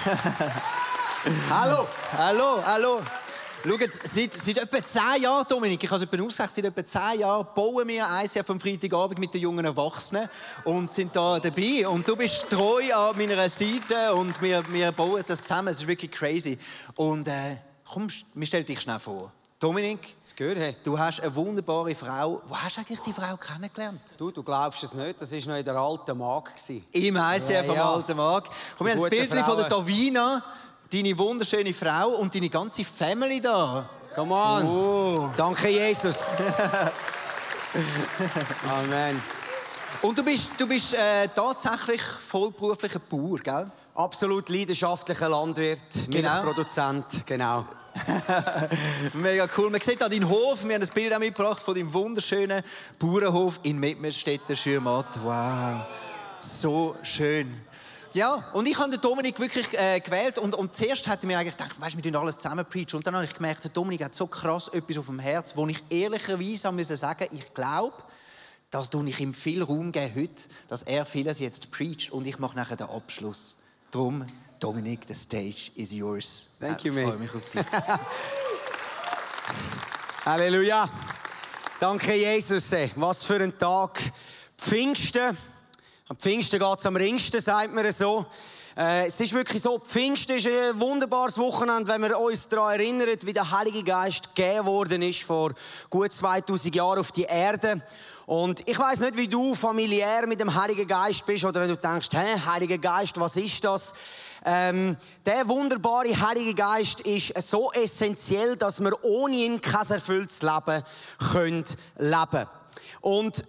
Hallo. Hallo. Hallo. Schaut, seit, seit etwa zehn Jahren, Dominik, ich habe es etwa ausgesagt, seit etwa zehn Jahren bauen wir ICF am Freitagabend mit den jungen Erwachsenen und sind da dabei. Und du bist treu an meiner Seite und wir, wir bauen das zusammen. Es ist wirklich crazy. Und äh, komm, wir stellen dich schnell vor. Dominik, Das gehört, hey. du hast eine wunderbare Frau. Wo hast du eigentlich die Frau kennengelernt? Du, du glaubst es nicht, das war noch in der alten gewesen. Im ICF Ja, am ja. alten Markt. Komm, wir haben ein Bild von der. Davina, deine wunderschöne Frau und deine ganze Family da. Come on. Oh. Danke, Jesus. Amen. Und du bist, du bist äh, tatsächlich vollberuflicher Bauer, gell? Absolut leidenschaftlicher Landwirt, Genau. Milchproduzent, genau. Mega cool. Man sieht da deinen Hof. Wir haben ein Bild auch mitgebracht von deinem wunderschönen Bauernhof in Mettmerstetten, Schürmatt. Wow. So schön. Ja, und ich habe den Dominik wirklich äh, gewählt und, und zuerst hätte mir eigentlich gedacht, weißt, wir tun alles zusammen preachen. Und dann habe ich gemerkt, der Dominik hat so krass etwas auf dem Herz, wo ich ehrlicherweise müssen sagen, ich glaube, dass du ich ihm viel Raum geben heute, dass er vieles jetzt preacht und ich mache nachher den Abschluss. Drum, Dominik, the stage is yours. Thank you, ich freue mate. mich auf dich. Halleluja. Danke, Jesus. ey. Was für ein Tag. Pfingsten. Am Pfingsten geht es am ringsten, sagt man so. Äh, es ist wirklich so, Pfingsten ist ein wunderbares Wochenende, wenn wir uns daran erinnern, wie der Heilige Geist gegeben worden ist vor gut 2000 Jahren auf die Erde. Und ich weiß nicht, wie du familiär mit dem Heiligen Geist bist oder wenn du denkst, hä, Heiliger Geist, was ist das? Ähm, der wunderbare Heilige Geist ist so essentiell, dass wir ohne ihn kein erfülltes Leben können leben Und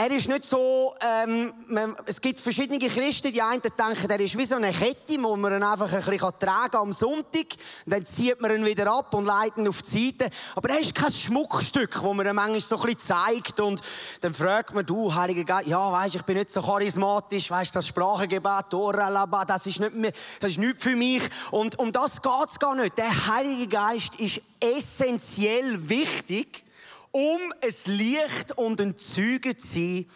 er ist nicht so, ähm, man, es gibt verschiedene Christen, die einen denken, er ist wie so eine Kette, wo man ihn einfach ein bisschen tragen kann am Sonntag. Und dann zieht man ihn wieder ab und leitet ihn auf die Seite. Aber er ist kein Schmuckstück, wo man ihn manchmal so ein bisschen zeigt. Und dann fragt man, du, Heiliger Geist, ja, weisst, ich bin nicht so charismatisch, weisst, das Sprachengebet, Oralaba, das ist nicht mehr, das ist nicht für mich. Und um das geht's gar nicht. Der Heilige Geist ist essentiell wichtig um ein Licht und ein Zeuge zu sein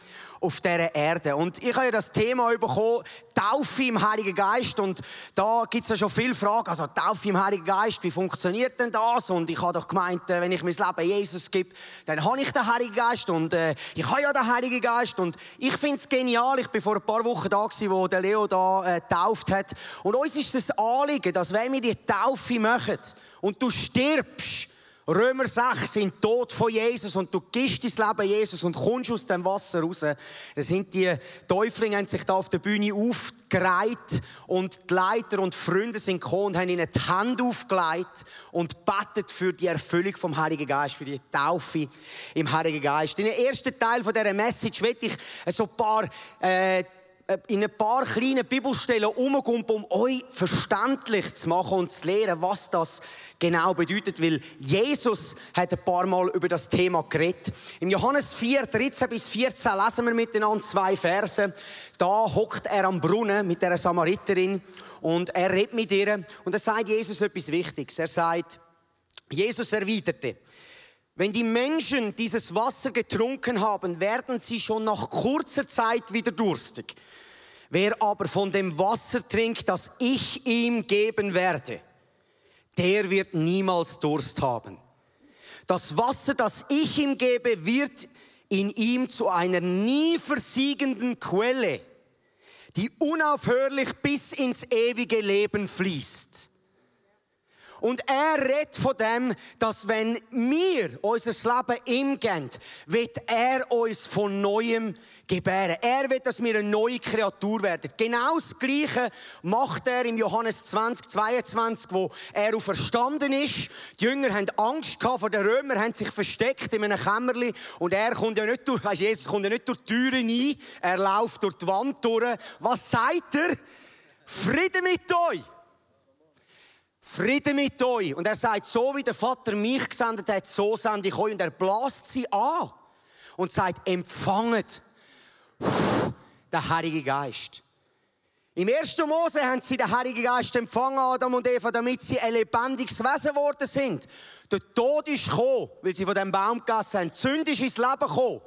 auf dieser Erde. Und ich habe ja das Thema bekommen, Taufe im Heiligen Geist. Und da gibt es ja schon viele Fragen. Also Taufe im Heiligen Geist, wie funktioniert denn das? Und ich habe doch gemeint, äh, wenn ich mein Leben Jesus gebe, dann habe ich den Heiligen Geist. Und äh, ich habe ja den Heiligen Geist. Und ich finde es genial. Ich bin vor ein paar Wochen da gewesen, wo der Leo da äh, getauft hat. Und uns ist das Anliegen, dass wenn wir die Taufe machen und du stirbst, Römer 6 sind Tod von Jesus und du gibst dein Leben Jesus und kommst aus dem Wasser raus. Dann sind die Täuflinge haben sich da auf der Bühne aufgereiht und die Leiter und Freunde sind gekommen und haben ihnen die Hände aufgelegt und betet für die Erfüllung vom Heiligen Geist, für die Taufe im Heiligen Geist. In den ersten Teil von dieser Message will ich so ein paar äh, in ein paar kleinen Bibelstellen umgehen, um euch verständlich zu machen und zu lernen, was das genau bedeutet, weil Jesus hat ein paar Mal über das Thema geredet. Im Johannes 4, 13 bis 14 lesen wir miteinander zwei Verse. Da hockt er am Brunnen mit der Samariterin und er redet mit ihr und da sagt Jesus etwas Wichtiges. Er sagt, Jesus erwiderte, wenn die Menschen dieses Wasser getrunken haben, werden sie schon nach kurzer Zeit wieder durstig. Wer aber von dem Wasser trinkt, das ich ihm geben werde, der wird niemals Durst haben. Das Wasser, das ich ihm gebe, wird in ihm zu einer nie versiegenden Quelle, die unaufhörlich bis ins ewige Leben fließt. Und er redet von dem, dass wenn wir unser Leben ihm geben, wird er uns von Neuem gebären. Er will, dass wir eine neue Kreatur werden. Genau das Gleiche macht er im Johannes 20, 22, wo er auferstanden ist. Die Jünger haben Angst gehabt vor den Römern, haben sich versteckt in einem Kämmerli. Und er kommt ja nicht durch, weißt, Jesus kommt ja nicht durch die Türen ein, er läuft durch die Wand durch. Was sagt er? Friede mit euch! Friede mit euch. Und er sagt, so wie der Vater mich gesendet hat, so sende ich euch. Und er bläst sie an und sagt, empfanget den Heiligen Geist. Im 1. Mose haben sie den Heiligen Geist empfangen, Adam und Eva, damit sie ein lebendiges Wesen geworden sind. Der Tod ist gekommen, weil sie von dem Baum gegessen haben. Die Sünde ist ins Leben gekommen.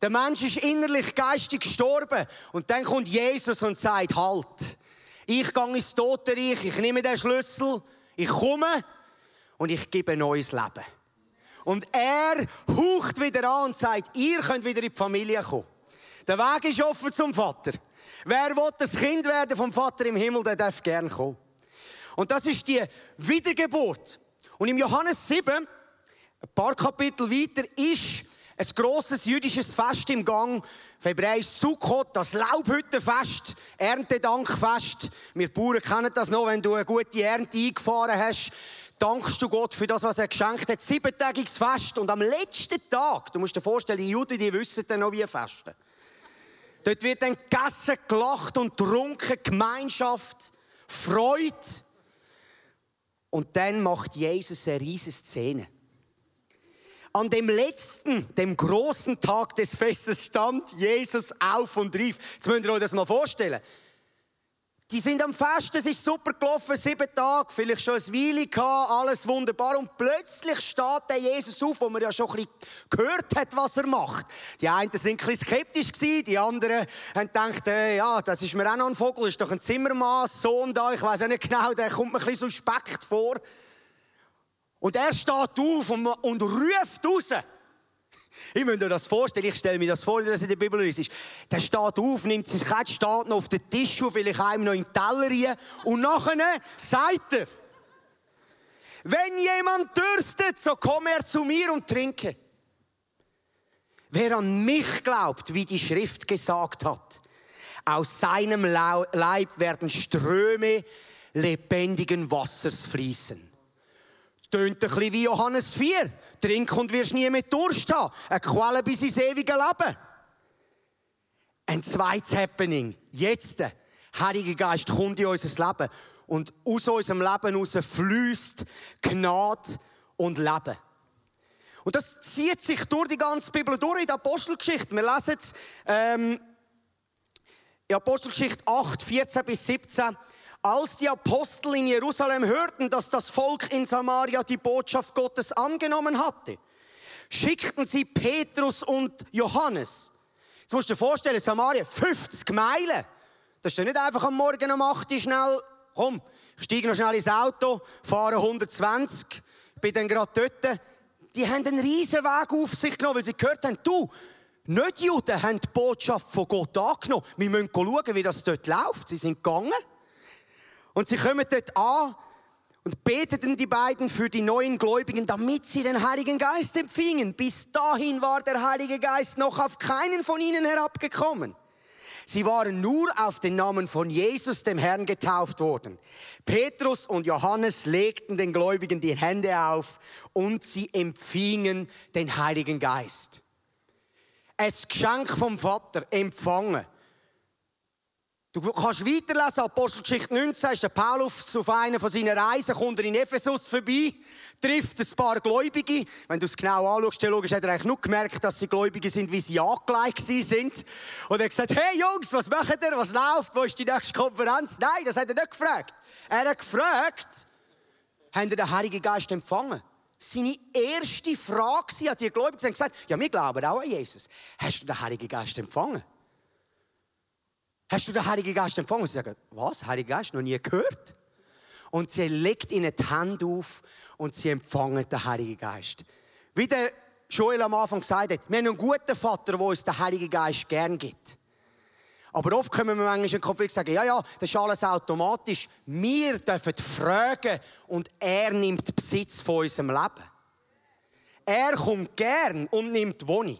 Der Mensch ist innerlich geistig gestorben. Und dann kommt Jesus und sagt, halt, Ich gehe ins Totenreich, ich nehme den Schlüssel, ich komme und ich gebe ein neues Leben. Und er haucht wieder an und sagt, ihr könnt wieder in die Familie kommen. Der Weg ist offen zum Vater. Wer will das Kind werden vom Vater im Himmel, der darf gern kommen. Und das ist die Wiedergeburt. Und im Johannes 7, ein paar Kapitel weiter, ist ein grosses jüdisches Fest im Gang. Hebräisch Sukkot, das Laubhüttenfest, Erntedankfest. Wir Bauern kennen das noch, wenn du eine gute Ernte eingefahren hast. Dankst du Gott für das, was er geschenkt hat. Siebentägiges Fest. Und am letzten Tag, du musst dir vorstellen, die Juden, die wissen dann noch, wie festen. Dort wird dann gegessen, gelacht und trunken, Gemeinschaft, Freude. Und dann macht Jesus eine riesige Szene. An dem letzten, dem großen Tag des Festes stand Jesus auf und rief. Jetzt müsst ihr euch das mal vorstellen. Die sind am Fest, es ist super gelaufen, sieben Tage, vielleicht schon ein Weile gehabt, alles wunderbar. Und plötzlich steht der Jesus auf, wo man ja schon ein bisschen gehört hat, was er macht. Die einen sind ein bisschen skeptisch gewesen, die anderen haben gedacht, äh, ja, das ist mir auch noch ein Vogel, ist doch ein Zimmermann, Sohn da, ich weiß auch nicht genau, der kommt mir ein bisschen suspekt vor. Und er steht auf und, und ruft raus. Ich muss mir das vorstellen, ich stelle mir das vor, dass in der Bibel ist. Der steht auf, nimmt sein Kett, steht noch auf den Tisch, vielleicht einem noch in den Teller rein, und nachher sagt er, wenn jemand dürstet, so komme er zu mir und trinke. Wer an mich glaubt, wie die Schrift gesagt hat, aus seinem Leib werden Ströme lebendigen Wassers fließen. Tönt ein bisschen wie Johannes 4. Trink und wirst nie mehr Durst haben. Eine Quelle bis ins ewige Leben. Ein zweites Happening. Jetzt. Der Heilige Geist kommt in unser Leben. Und aus unserem Leben heraus fließt Gnade und Leben. Und das zieht sich durch die ganze Bibel durch in der Apostelgeschichte. Wir lesen es ähm, in Apostelgeschichte 8, 14 bis 17. Als die Apostel in Jerusalem hörten, dass das Volk in Samaria die Botschaft Gottes angenommen hatte, schickten sie Petrus und Johannes. Jetzt musst du dir vorstellen, Samaria, 50 Meilen. Das ist ja nicht einfach am Morgen um 8 Uhr schnell, komm, ich steige noch schnell ins Auto, fahre 120, bin dann gerade dort. Die haben einen riesen Weg auf sich genommen, weil sie gehört haben, du, nicht Juden haben die Botschaft von Gott angenommen. Wir müssen schauen, wie das dort läuft. Sie sind gegangen. Und sie kommen dort an und beteten die beiden für die neuen Gläubigen, damit sie den Heiligen Geist empfingen. Bis dahin war der Heilige Geist noch auf keinen von ihnen herabgekommen. Sie waren nur auf den Namen von Jesus, dem Herrn, getauft worden. Petrus und Johannes legten den Gläubigen die Hände auf und sie empfingen den Heiligen Geist. Es Geschenk vom Vater empfangen. Du kannst weiterlesen, Apostelgeschichte 19, ist der Paulus auf einer von seinen Reisen, kommt er in Ephesus vorbei, trifft ein paar Gläubige. Wenn du es genau anschaust, dann hat er eigentlich nur gemerkt, dass sie Gläubige sind, wie sie angelegt sind. Und er hat gesagt, hey Jungs, was macht ihr, was läuft, wo ist die nächste Konferenz? Nein, das hat er nicht gefragt. Er hat gefragt, haben ihr den Heiligen Geist empfangen? Seine erste Frage an die Gläubigen, sie haben gesagt, ja, wir glauben auch an Jesus. Hast du den Heiligen Geist empfangen? Hast du den Heiligen Geist empfangen? Und sie sagen, was? Heiliger Geist? Noch nie gehört? Und sie legt ihnen die Hände auf und sie empfangen den Heiligen Geist. Wie der Joel am Anfang gesagt hat, wir haben einen guten Vater, der uns den Heiligen Geist gern gibt. Aber oft können wir manchmal in den Konflikt sagen, ja, ja, das ist alles automatisch. Wir dürfen fragen und er nimmt Besitz von unserem Leben. Er kommt gern und nimmt Wohnung.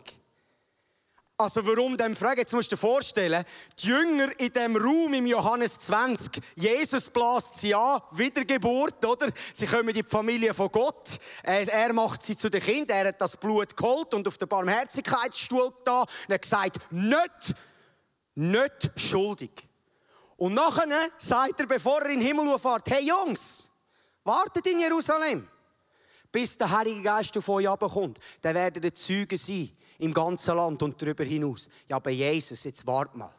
Also warum dem fragen? Jetzt musst du dir vorstellen, die Jünger in dem Raum im Johannes 20, Jesus bläst sie an, Wiedergeburt, oder? Sie kommen in die Familie von Gott. Er macht sie zu den Kindern, er hat das Blut geholt und auf den Barmherzigkeitsstuhl da und hat gesagt, nicht, nicht schuldig. Und nachher sagt er, bevor er in den Himmel fährt, hey Jungs, wartet in Jerusalem, bis der Heilige Geist auf euch abkommt. Dann werden die Zeugen sein im ganzen Land und darüber hinaus. Ja, aber Jesus, jetzt wart mal.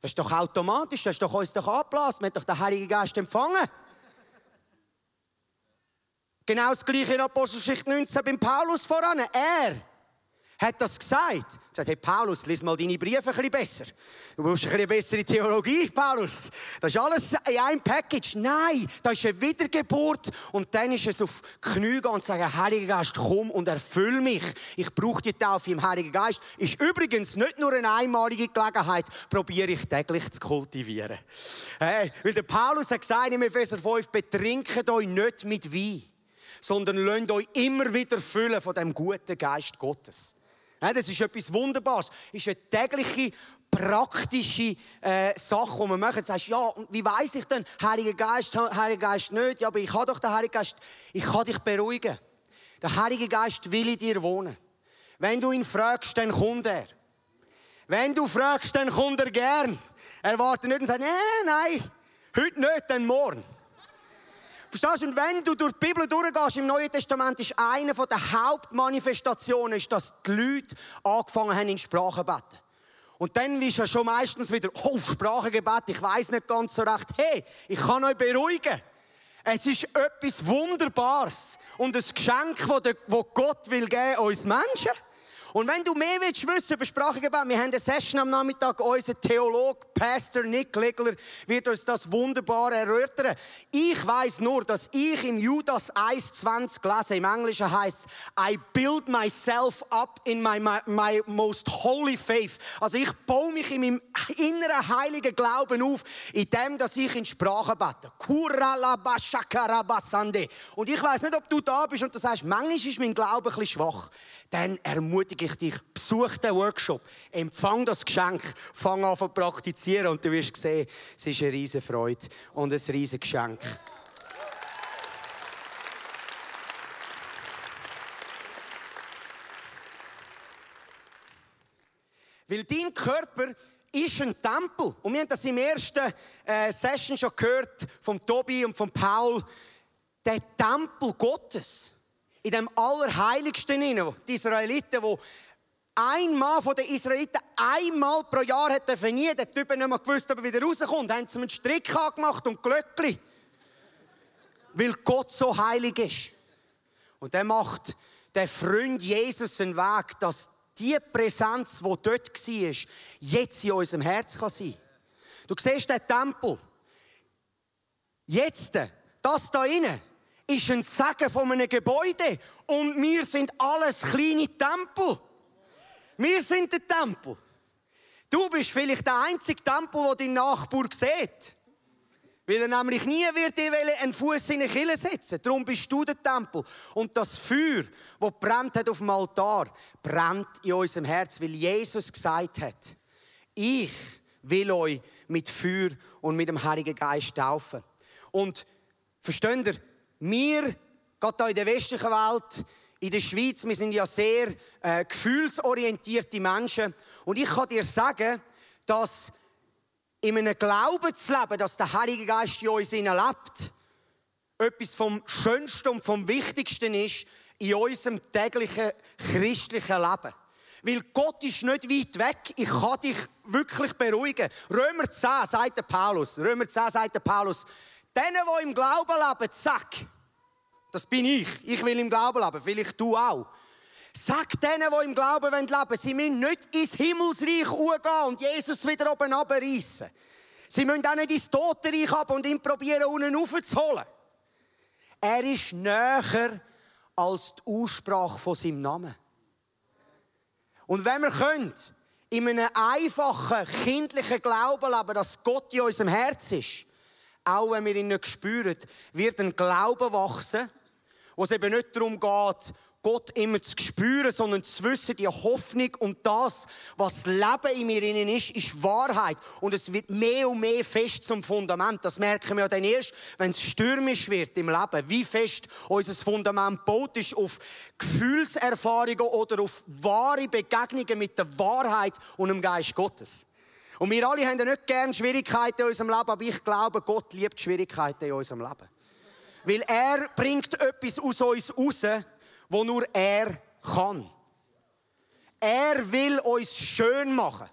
Das ist doch automatisch, das ist doch uns doch angeblasen, wir haben doch den Heiligen Geist empfangen. Genau das gleiche in Apostelgeschichte 19 beim Paulus voran. Er hat das gesagt. Gesagt, hey Paulus, lies mal deine Briefe ein bisschen besser. Du brauchst ein bisschen bessere Theologie, Paulus. Das ist alles in einem Package. Nein, das ist eine Wiedergeburt. Und dann ist es auf Knie gehen und sagen, Heiliger Geist, komm und erfüll mich. Ich brauche die Taufe im Heiligen Geist. Ist übrigens nicht nur eine einmalige Gelegenheit, probiere ich täglich zu kultivieren. Hey, weil der Paulus hat gesagt im Epheser 5, betrinkt euch nicht mit Wein, sondern lasst euch immer wieder füllen von dem guten Geist Gottes. Das ist etwas Wunderbares. Das ist eine tägliche, praktische äh, Sache, die man macht. Du sagst, ja, wie weiß ich denn, Heiliger Geist, Heiliger Geist nicht? Ja, aber ich habe doch den Heiligen Geist. Ich kann dich beruhigen. Der Heilige Geist will in dir wohnen. Wenn du ihn fragst, dann kommt er. Wenn du fragst, dann kommt er gern. Er wartet nicht und sagt, nee, nein, heute nicht, dann morgen. Verstehst du? Und wenn du durch die Bibel durchgehst, im Neuen Testament ist eine der Hauptmanifestationen, ist, dass die Leute angefangen haben, in Sprachen zu beten. Und dann ist ja schon meistens wieder, oh, Sprachengebet, ich weiß nicht ganz so recht. Hey, ich kann euch beruhigen. Es ist etwas Wunderbares und ein Geschenk, das Gott will geben uns Menschen. Und wenn du mehr willst wissen über Sprachengebet, wir haben eine Session am Nachmittag, unser Theolog, Pastor Nick Legler, wird uns das wunderbar erörtern. Ich weiß nur, dass ich im Judas 1,20 lese, im Englischen heißt I build myself up in my, my, my most holy faith. Also ich baue mich in meinem inneren heiligen Glauben auf, in dem, dass ich in Sprache bete. Und ich weiß nicht, ob du da bist und du sagst, manchmal ist mein Glaube ein bisschen schwach dann ermutige ich dich, besuch den Workshop, empfang das Geschenk, fang an zu praktizieren und du wirst sehen, es ist eine riesige Freude und ein riesiges Geschenk. Weil dein Körper ist ein Tempel. Und wir haben das im ersten äh, Session schon gehört, vom Tobi und von Paul. Der Tempel Gottes in dem Allerheiligsten hinein, die Israeliten, wo ein Mann von den Israeliten einmal pro Jahr hat nie, der Typ nicht mehr gewusst, ob er wieder rauskommt, haben sie einen Strick angemacht und Glöckli. Weil Gott so heilig ist. Und er macht der Freund Jesus einen Weg, dass die Präsenz, die dort war, jetzt in unserem Herz kann Du siehst den Tempel. Jetzt, das da innen, ist ein Segen von einem Gebäude. Und wir sind alles kleine Tempel. Wir sind der Tempel. Du bist vielleicht der einzige Tempel, der dein Nachbar sieht. Weil er nämlich nie wird dir einen Fuß in eine Kille setzen. Darum bist du der Tempel. Und das Feuer, das brennt hat auf dem Altar, brennt in unserem Herz, weil Jesus gesagt hat, ich will euch mit Feuer und mit dem Heiligen Geist taufen. Und versteht ihr, wir, gerade in der westlichen Welt, in der Schweiz, wir sind ja sehr äh, gefühlsorientierte Menschen. Und ich kann dir sagen, dass in einem Glaubensleben, dass der Heilige Geist in uns lebt, etwas vom Schönsten und vom Wichtigsten ist in unserem täglichen christlichen Leben. Weil Gott ist nicht weit weg. Ich kann dich wirklich beruhigen. Römer 10 sagt der Paulus. Römer 10 sagt der Paulus. Denen, die im Glauben leben, zack, das bin ich. Ich will im Glauben leben. Vielleicht du auch. Sag denen, die im Glauben leben wollen, sie müssen nicht ins Himmelsreich gehen und Jesus wieder oben runterreissen. Sie müssen auch nicht ins Totenreich ab und ihn probieren, unten raufzuholen. Er ist näher als die Aussprache von seinem Namen. Und wenn wir können, in einem einfachen, kindlichen Glauben leben, dass Gott in unserem Herz ist, auch wenn wir ihn nicht spüren, wird ein Glaube wachsen, wo es eben nicht darum geht, Gott immer zu spüren, sondern zu wissen, die Hoffnung und das, was Leben in mir innen ist, ist Wahrheit. Und es wird mehr und mehr fest zum Fundament. Das merken wir ja dann erst, wenn es stürmisch wird im Leben. Wie fest unser Fundament baut ist auf Gefühlserfahrungen oder auf wahre Begegnungen mit der Wahrheit und dem Geist Gottes. Und wir alle haben ja nicht gerne Schwierigkeiten in unserem Leben, aber ich glaube, Gott liebt Schwierigkeiten in unserem Leben. Weil er bringt etwas aus uns raus, wo nur er kann. Er will uns schön machen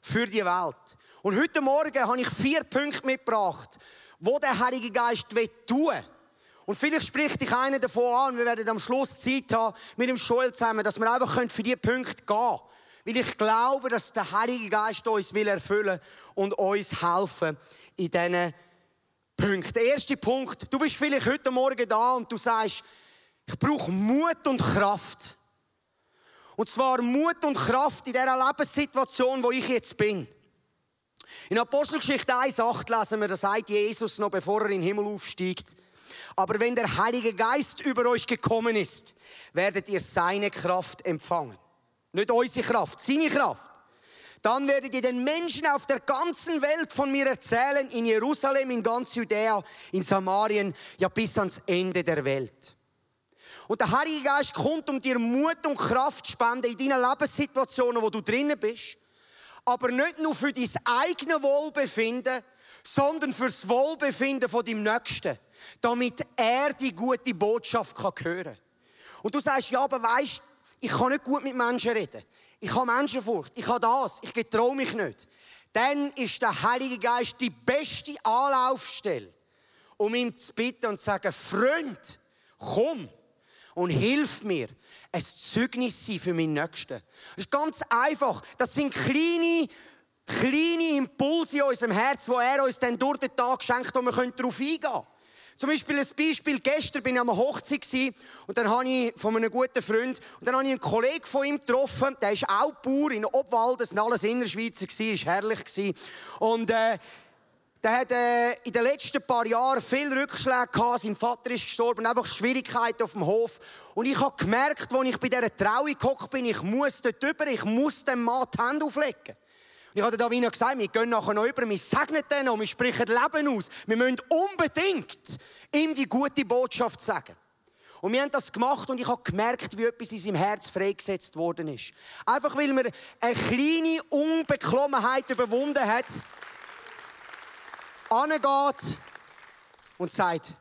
für die Welt. Und heute Morgen habe ich vier Punkte mitgebracht, wo der Heilige Geist tun will Und vielleicht spricht dich einer davon an, wir werden am Schluss Zeit haben, mit dem Joel zusammen, dass wir einfach für diese Punkte gehen können. Weil ich glaube, dass der Heilige Geist uns will erfüllen und uns helfen in diesen Punkten. Der erste Punkt, du bist vielleicht heute Morgen da und du sagst, ich brauche Mut und Kraft. Und zwar Mut und Kraft in dieser Lebenssituation, wo ich jetzt bin. In Apostelgeschichte 1,8 lesen wir, da sagt Jesus noch, bevor er in den Himmel aufsteigt, aber wenn der Heilige Geist über euch gekommen ist, werdet ihr seine Kraft empfangen. Nicht unsere Kraft, seine Kraft. Dann werdet ihr den Menschen auf der ganzen Welt von mir erzählen, in Jerusalem, in ganz Judäa, in Samarien, ja bis ans Ende der Welt. Und der Heilige Geist kommt, um dir Mut und Kraft zu spenden in deinen Lebenssituationen, wo du drinnen bist. Aber nicht nur für dein eigenes Wohlbefinden, sondern für das Wohlbefinden von deinem Nächsten. Damit er die gute Botschaft kann hören kann. Und du sagst, ja, aber weisst, ich kann nicht gut mit Menschen reden. Ich habe Menschenfurcht. Ich habe das. Ich getraue mich nicht. Dann ist der Heilige Geist die beste Anlaufstelle, um ihm zu bitten und zu sagen, Freund, komm und hilf mir, ein Zeugnis sein für meinen Nächsten. Das ist ganz einfach. Das sind kleine, kleine Impulse in unserem Herz, die er uns dann durch den Tag schenkt, wo wir darauf eingehen können. Zum Beispiel ein Beispiel, gestern bin ich an einer Hochzeit und dann habe ich von einem guten Freund, und dann habe ich einen Kollegen von ihm getroffen, der ist auch Bauer in Obwald, das waren alles Innerschweizer, war herrlich. Und äh, der hat äh, in den letzten paar Jahren viele Rückschläge gehabt. Sein Vater ist gestorben, einfach Schwierigkeiten auf dem Hof. Und ich habe gemerkt, als ich bei dieser Trauung gehockt bin, ich muss dort über, ich muss dem Mann die Hände auflegen. Und ich habe Davina gesagt, wir gehen nachher noch über, wir segnen den und wir sprechen Leben aus. Wir müssen unbedingt ihm die gute Botschaft sagen. Und wir haben das gemacht und ich habe gemerkt, wie etwas in seinem Herz freigesetzt worden ist. Einfach weil man eine kleine Unbeklommenheit überwunden hat, angeht und sagt,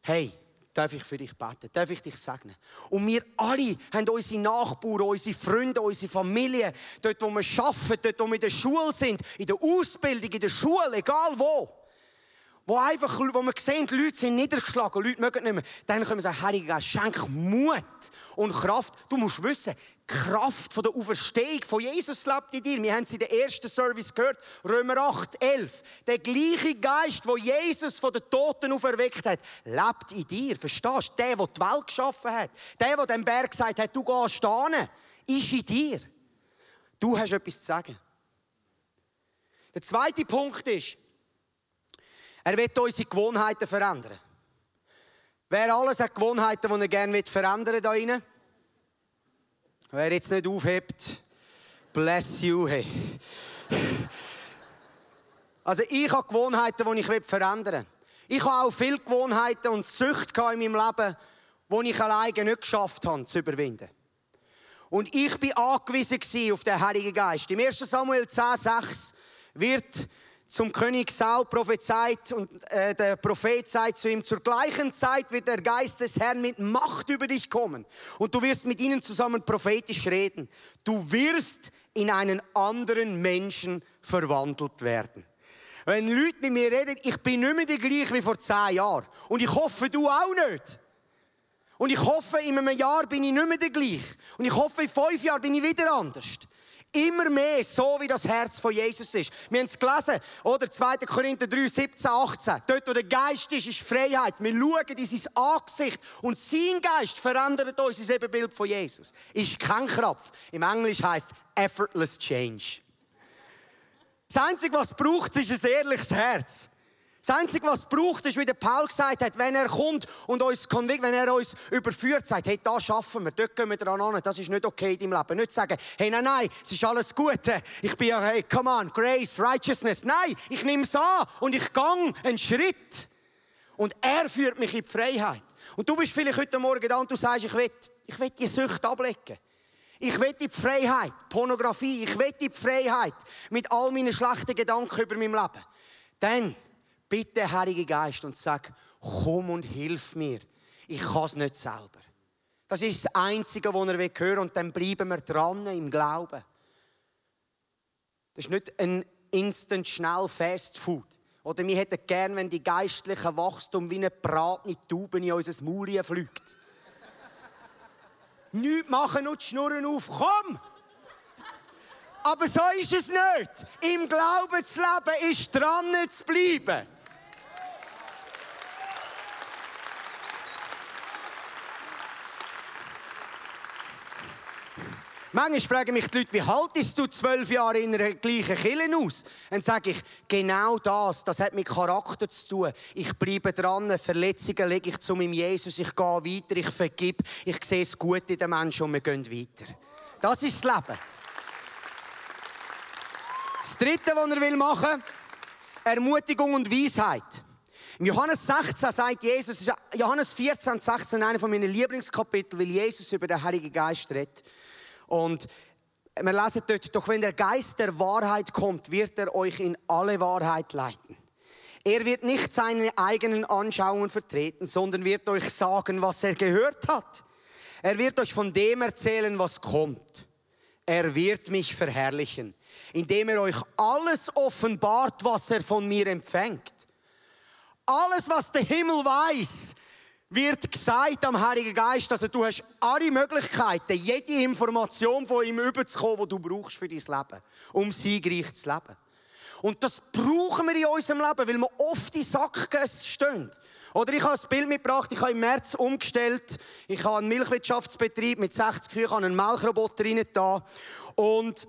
hey, darf ich für dich beten, darf ich dich segnen. Und wir alle haben unsere Nachbarn, unsere Freunde, unsere Familie, dort, wo wir arbeiten, dort, wo wir in der Schule sind, in der Ausbildung, in der Schule, egal wo. Wo einfach, wo wir sehen, die Leute sind niedergeschlagen, Leute mögen nicht mehr. Dann können wir sagen, Heiliger Geist, schenk Mut und Kraft. Du musst wissen, Kraft von der Auferstehung von Jesus lebt in dir. Wir haben es in der ersten Service gehört, Römer 8, 11. Der gleiche Geist, wo Jesus von den Toten auferweckt hat, lebt in dir. Verstehst du? Der, der die Welt geschaffen hat, der, der dem Berg gesagt hat, du gehst hin, ist in dir. Du hast etwas zu sagen. Der zweite Punkt ist, er wird unsere Gewohnheiten verändern. Wer alles hat Gewohnheiten, die er gerne verändern will, da drinnen? Wer jetzt nicht aufhebt, bless you, hey. Also ich habe Gewohnheiten, die ich verändern will. Ich habe auch viele Gewohnheiten und Süchte in meinem Leben, die ich alleine nicht geschafft habe zu überwinden. Und ich bin angewiesen auf den Heiligen Geist. Im 1. Samuel 10, 6 wird zum König Saul prophezeit und äh, der Prophet sagt zu ihm, zur gleichen Zeit wird der Geist des Herrn mit Macht über dich kommen und du wirst mit ihnen zusammen prophetisch reden. Du wirst in einen anderen Menschen verwandelt werden. Wenn Leute mit mir reden, ich bin nicht mehr der gleiche wie vor zehn Jahren. Und ich hoffe, du auch nicht. Und ich hoffe, in einem Jahr bin ich nicht mehr der gleiche. Und ich hoffe, in fünf Jahren bin ich wieder anders. Immer mehr so, wie das Herz von Jesus ist. Wir haben es gelesen, oder? 2. Korinther 3, 17, 18. Dort, wo der Geist ist, ist Freiheit. Wir schauen in sein Angesicht und sein Geist verändert uns ins Ebenbild von Jesus. Ist kein Kraft. Im Englisch heißt effortless change. Das Einzige, was es braucht, ist ein ehrliches Herz. Das Einzige, was es braucht, ist, wie der Paul gesagt hat, wenn er kommt und uns konvikt, wenn er uns überführt, sagt, hey, da schaffen wir, dort gehen wir dran an, das ist nicht okay in deinem Leben. Nicht sagen, hey, nein, nein, es ist alles gut, ich bin ja, hey, come on, Grace, Righteousness. Nein, ich nehme es an und ich gang einen Schritt. Und er führt mich in die Freiheit. Und du bist vielleicht heute Morgen da und du sagst, ich will, ich will die Sucht ablegen. Ich will die Freiheit, Pornografie, ich will die Freiheit mit all meinen schlechten Gedanken über mein Leben. Dann bitte, Heilige Geist, und sag, komm und hilf mir. Ich kann es nicht selber. Das ist das Einzige, was er hören will, und dann bleiben wir dran im Glauben. Das ist nicht ein instant, schnell Fast Food, Oder wir hätten gern, wenn die geistliche Wachstum wie eine bratene Taube in unser Maul fliegt. Nichts machen und die Schnurren auf. Komm! Aber so ist es nicht. Im Glauben zu leben ist dran zu bleiben. Manchmal fragen mich die Leute, wie haltest du zwölf Jahre in einer gleichen Kille aus? Dann sage ich, genau das, das hat mit Charakter zu tun. Ich bleibe dran, Verletzungen lege ich zu meinem Jesus, ich gehe weiter, ich vergib, ich sehe das Gute in den Menschen und wir gehen weiter. Das ist das Leben. Das Dritte, was er machen will, Ermutigung und Weisheit. Im Johannes 16 sagt Jesus, Johannes 14, 16, einer von meinen Lieblingskapitel, weil Jesus über den Heiligen Geist redet. Und wir lesen dort, doch wenn der Geist der Wahrheit kommt, wird er euch in alle Wahrheit leiten. Er wird nicht seine eigenen Anschauungen vertreten, sondern wird euch sagen, was er gehört hat. Er wird euch von dem erzählen, was kommt. Er wird mich verherrlichen, indem er euch alles offenbart, was er von mir empfängt. Alles, was der Himmel weiß, wird gesagt am Heiligen Geist, also du hast alle Möglichkeiten, jede Information von ihm überzukommen, die du brauchst für dein Leben, um siegreich zu leben. Und das brauchen wir in unserem Leben, weil wir oft in Sackgasse stehen. Oder ich habe ein Bild mitgebracht, ich habe im März umgestellt, ich habe einen Milchwirtschaftsbetrieb mit 60 Kühen, einen Melkroboter rein da und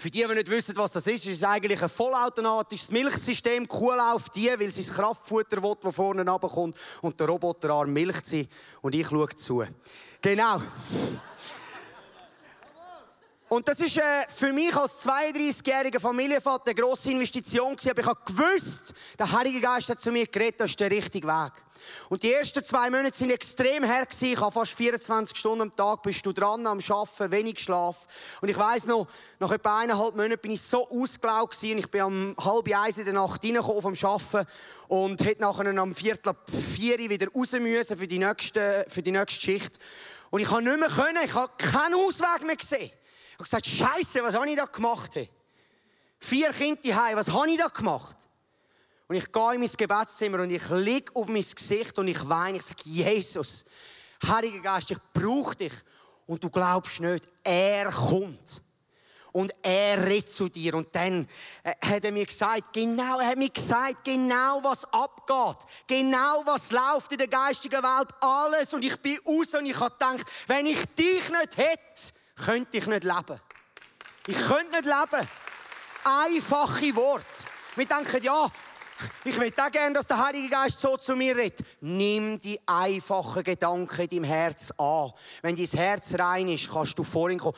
für die, die nicht wissen, was das ist, ist es eigentlich ein vollautomatisches Milchsystem. Die Kuh läuft die, weil sie das Kraftfutter will, das vorne runterkommt. Und der Roboterarm milcht sie und ich schaue zu. Genau. Und das ist äh, für mich als 32-jähriger Familienvater eine grosse Investition. Aber ich habe gewusst, der Heilige Geist hat zu mir geredet, das ist der richtige Weg. Und die ersten zwei Monate sind extrem her. Ich habe fast 24 Stunden am Tag bist du dran am Arbeiten, wenig Schlaf. Und ich weiss noch, nach etwa eineinhalb Monaten bin ich so ausgelaugt gewesen. Ich bin um halb eins in der Nacht reingekommen vom Arbeiten und hätte nachher am Viertel vier wieder raus müssen für die nächste, für die nächste Schicht. Und ich habe nicht mehr können. Ich habe keinen Ausweg mehr gesehen. Ich habe gesagt, Scheiße, was habe ich da gemacht? Vier Kinder heim, was habe ich da gemacht? Und ich gehe in mein Gebetszimmer und ich liege auf mein Gesicht und ich weine. Ich sage, Jesus, Heiliger Geist, ich brauche dich. Und du glaubst nicht, er kommt. Und er redet zu dir. Und dann äh, hat er mir gesagt, genau, er hat mir gesagt, genau was abgeht. Genau was läuft in der geistigen Welt. Alles. Und ich bin raus und ich habe gedacht, wenn ich dich nicht hätte, könnte ich nicht leben. Ich könnte nicht leben. Einfache Wort. Wir denken, ja, ich möchte auch gerne, dass der Heilige Geist so zu mir redet. Nimm die einfachen Gedanken in deinem Herz an. Wenn dein Herz rein ist, kannst du vor ihn kommen.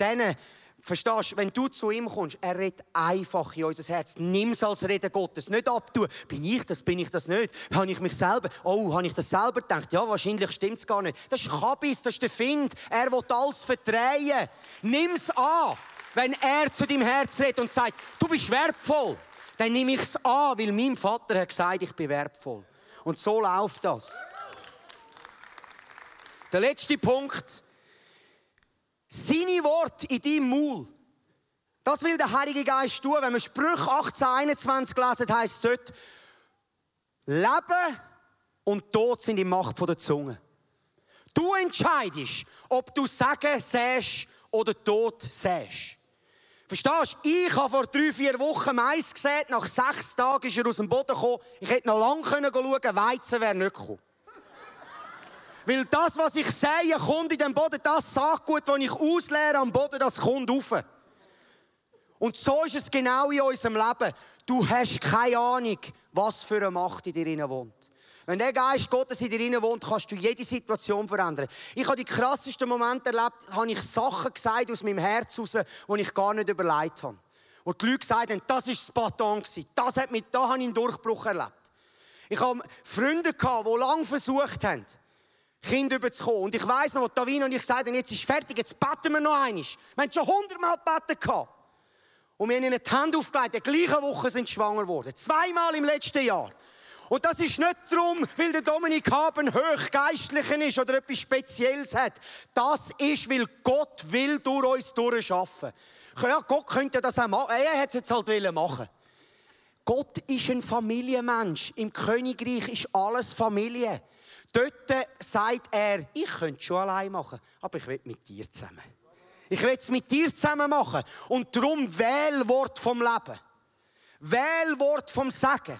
Denen, Verstehst du, wenn du zu ihm kommst, er redet einfach in unser Herz. Nimm es als Reden Gottes. Nicht abtun. Bin ich das, bin ich das nicht? Habe ich mich selber, oh, habe ich das selber gedacht? Ja, wahrscheinlich stimmt es gar nicht. Das ist Kabis, das ist der Find. Er will alles verdrehen. Nimm es an, wenn er zu deinem Herz redet und sagt, du bist wertvoll dann nehme ich es an, weil mein Vater hat gesagt, ich bin wertvoll. Und so läuft das. Der letzte Punkt. Seine Worte in deinem Maul. Das will der Heilige Geist tun. Wenn wir Sprüche 18, 21 lesen, heisst es dort, Leben und Tod sind in Macht der Zunge. Du entscheidest, ob du Sagen säst oder Tod säst. Verstehst du? Ich habe vor drei, vier Wochen Mais gesehen. Nach sechs Tagen ist er aus dem Boden gekommen. Ich hätte noch lange schauen können, Weizen wäre nicht gekommen. Weil das, was ich sehe, kommt in den Boden. Das Saatgut, das ich ausleere am Boden, das kommt rauf. Und so ist es genau in unserem Leben. Du hast keine Ahnung, was für eine Macht in dir wohnt. Wenn der Geist Gottes in dir wohnt, kannst du jede Situation verändern. Ich habe die krassesten Momente erlebt, habe ich Sachen gesagt aus meinem Herz raus, die ich gar nicht überlegt habe. Wo die Leute gesagt haben, das war das Baton. Das hat mich, da habe ich einen Durchbruch erlebt. Ich habe Freunde gehabt, die lange versucht haben, Kinder überzukommen. Und ich weiss noch, Davina und ich gesagt haben, jetzt ist fertig, jetzt beten wir noch einmal. Wir haben schon hundertmal gebeten gehabt. Und wir haben ihnen die Hände aufgelegt. In der gleichen Woche sind sie schwanger geworden. Zweimal im letzten Jahr. Und das ist nicht darum, weil der Dominik Haben hochgeistlicher ist oder etwas Spezielles hat. Das ist, weil Gott will durch uns durchschaffen. Ja, Gott könnte das auch machen. Er hat es jetzt halt machen Gott ist ein Familienmensch. Im Königreich ist alles Familie. Dort sagt er, ich könnte es schon allein machen, aber ich will mit dir zusammen. Ich will es mit dir zusammen machen. Und darum Wählwort vom Leben. Wählwort vom Sagen.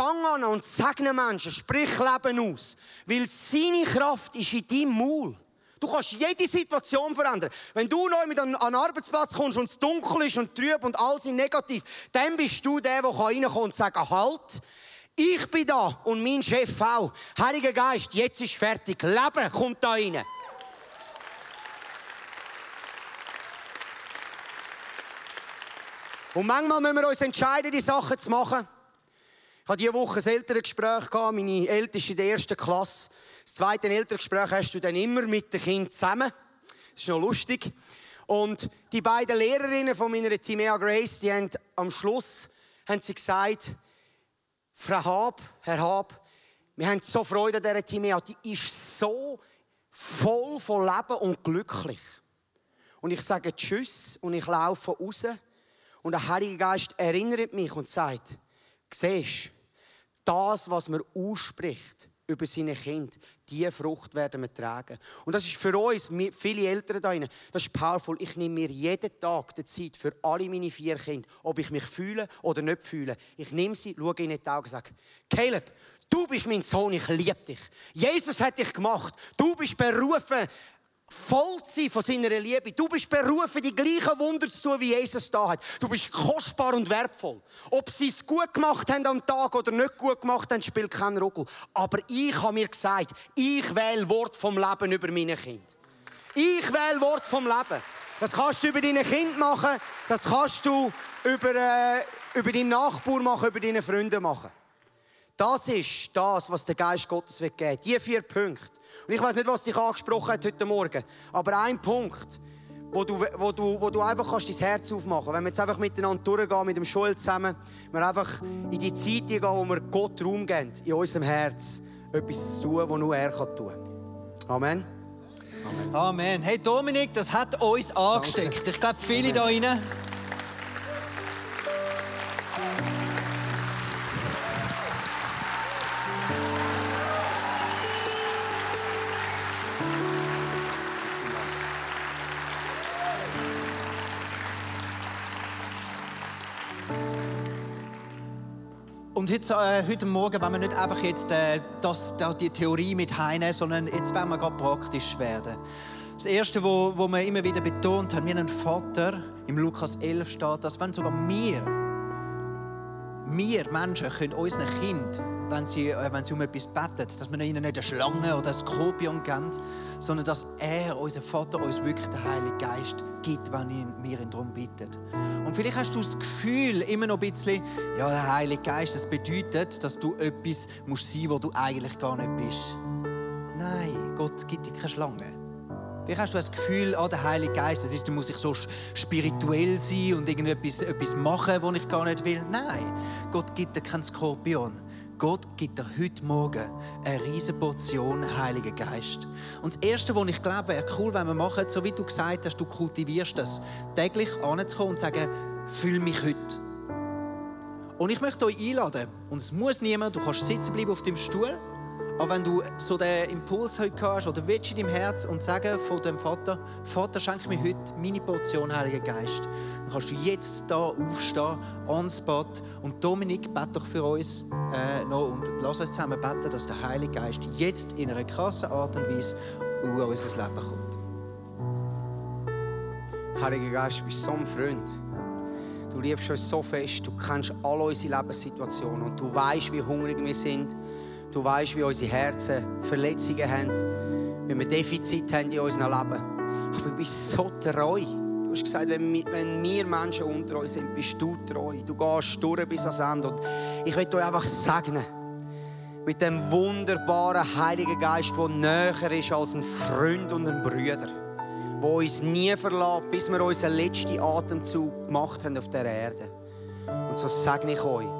Gang an und segne Menschen, sprich Leben aus. Weil seine Kraft ist in deinem Maul. Du kannst jede Situation verändern. Wenn du neu mit an den Arbeitsplatz kommst und es dunkel ist und trüb und alles ist negativ, dann bist du der, der reinkommt und sagen halt, ich bin da und mein Chef auch. Heiliger Geist, jetzt ist fertig. Leben kommt da rein. Und manchmal müssen wir uns entscheiden, die Sachen zu machen. Ich hatte diese Woche ein Elterngespräch, meine Älteste in der ersten Klasse. Das zweite Elterngespräch hast du dann immer mit den Kindern zusammen. Das ist noch lustig. Und die beiden Lehrerinnen von meiner Timea Grace, die haben am Schluss haben sie gesagt, Frau Hab, Herr Hab, wir haben so Freude an dieser Timea. Die ist so voll von Leben und glücklich. Und ich sage Tschüss und ich laufe raus. Und der Heilige Geist erinnert mich und sagt, siehst das, was man ausspricht über seine Kinder, diese Frucht werden wir tragen. Und das ist für uns, viele Eltern da das ist powerful. Ich nehme mir jeden Tag die Zeit für alle meine vier Kinder, ob ich mich fühle oder nicht fühle. Ich nehme sie, schaue ihnen in die Augen und sage, Caleb, du bist mein Sohn, ich liebe dich. Jesus hat dich gemacht. Du bist berufen, voll sein von seiner Liebe. Du bist berufen, die gleichen Wunder zu tun, wie Jesus da hat. Du bist kostbar und wertvoll. Ob sie es gut gemacht haben am Tag oder nicht gut gemacht haben, spielt keinen Ruckel. Aber ich habe mir gesagt, ich wähle Wort vom Leben über meine Kinder. Ich wähle Wort vom Leben. Das kannst du über deine Kinder machen, das kannst du über, äh, über deinen Nachbar machen, über deine Freunde machen. Das ist das, was der Geist Gottes wird geben. Die vier Punkte. Und ich weiß nicht, was dich angesprochen hat heute Morgen, aber ein Punkt, wo du, wo du, wo du einfach kannst dein Herz aufmachen kannst. Wenn wir jetzt einfach miteinander durchgehen, mit dem Joel zusammen, wir einfach in die Zeit gehen, wo wir Gott Raum geben, in unserem Herz etwas zu tun, was nur er kann tun kann. Amen. Amen. Amen. Hey Dominik, das hat uns angesteckt. Danke. Ich glaube, viele da drinnen Und heute, äh, heute Morgen wollen wir nicht einfach jetzt äh, das, die Theorie mit heimnehmen, sondern jetzt wollen wir gerade praktisch werden. Das Erste, wo wir immer wieder betont haben, wir haben einen Vater, im Lukas 11 steht, dass wenn sogar wir, wir Menschen können unseren Kindern, wenn sie, äh, wenn sie um etwas beten, dass wir ihnen nicht eine Schlange oder ein Skorpion geben, sondern dass er, unser Vater, uns wirklich den Heiligen Geist gibt, wenn wir ihn darum bitten. Und vielleicht hast du das Gefühl, immer noch ein bisschen, ja, der Heilige Geist, das bedeutet, dass du etwas musst sein, wo du eigentlich gar nicht bist. Nein, Gott gibt dir keine Schlange. Vielleicht hast du das Gefühl, ah, der Heilige Geist, das ist, da muss ich so spirituell sein und irgendetwas etwas machen, was ich gar nicht will. Nein, Gott gibt dir keinen Skorpion. Gott gibt dir heute Morgen eine riesige Portion Heiligen Geist. Und das Erste, was ich glaube, wäre cool, wenn wir machen, so wie du gesagt hast, du kultivierst das, täglich anzukommen und zu sagen, fühl mich heute. Und ich möchte euch einladen, und es muss niemand, du kannst sitzen bleiben auf dem Stuhl, aber wenn du so den Impuls heute hast oder willst in deinem Herz und sagen von dem Vater, Vater, schenk mir heute meine Portion Heiligen Geist, dann kannst du jetzt da aufstehen, on spot. Und Dominik, bete doch für uns äh, noch und lass uns zusammen beten, dass der Heilige Geist jetzt in einer krassen Art und Weise in unser Leben kommt. Heiliger Geist, du bist so ein Freund. Du liebst uns so fest, du kennst alle unsere Lebenssituationen und du weißt, wie hungrig wir sind. Du weißt, wie unsere Herzen Verletzungen haben, wie wir Defizite haben in unserem Leben. Aber du bist so treu. Du hast gesagt, wenn wir, Menschen unter uns sind, bist du treu. Du gehst durch bis ans Ende. Und ich will euch einfach segnen. Mit dem wunderbaren Heiligen Geist, der näher ist als ein Freund und ein Bruder. Der uns nie verlässt, bis wir unseren letzten Atemzug gemacht haben auf dieser Erde. Und so segne ich euch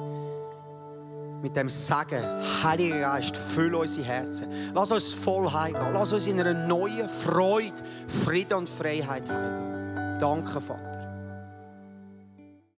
mit dem Sagen, Heiliger Geist, füll unsere Herzen. Lass uns voll heimgehen. Lass uns in einer neuen Freude, Frieden und Freiheit heimgehen. Danke, Vater.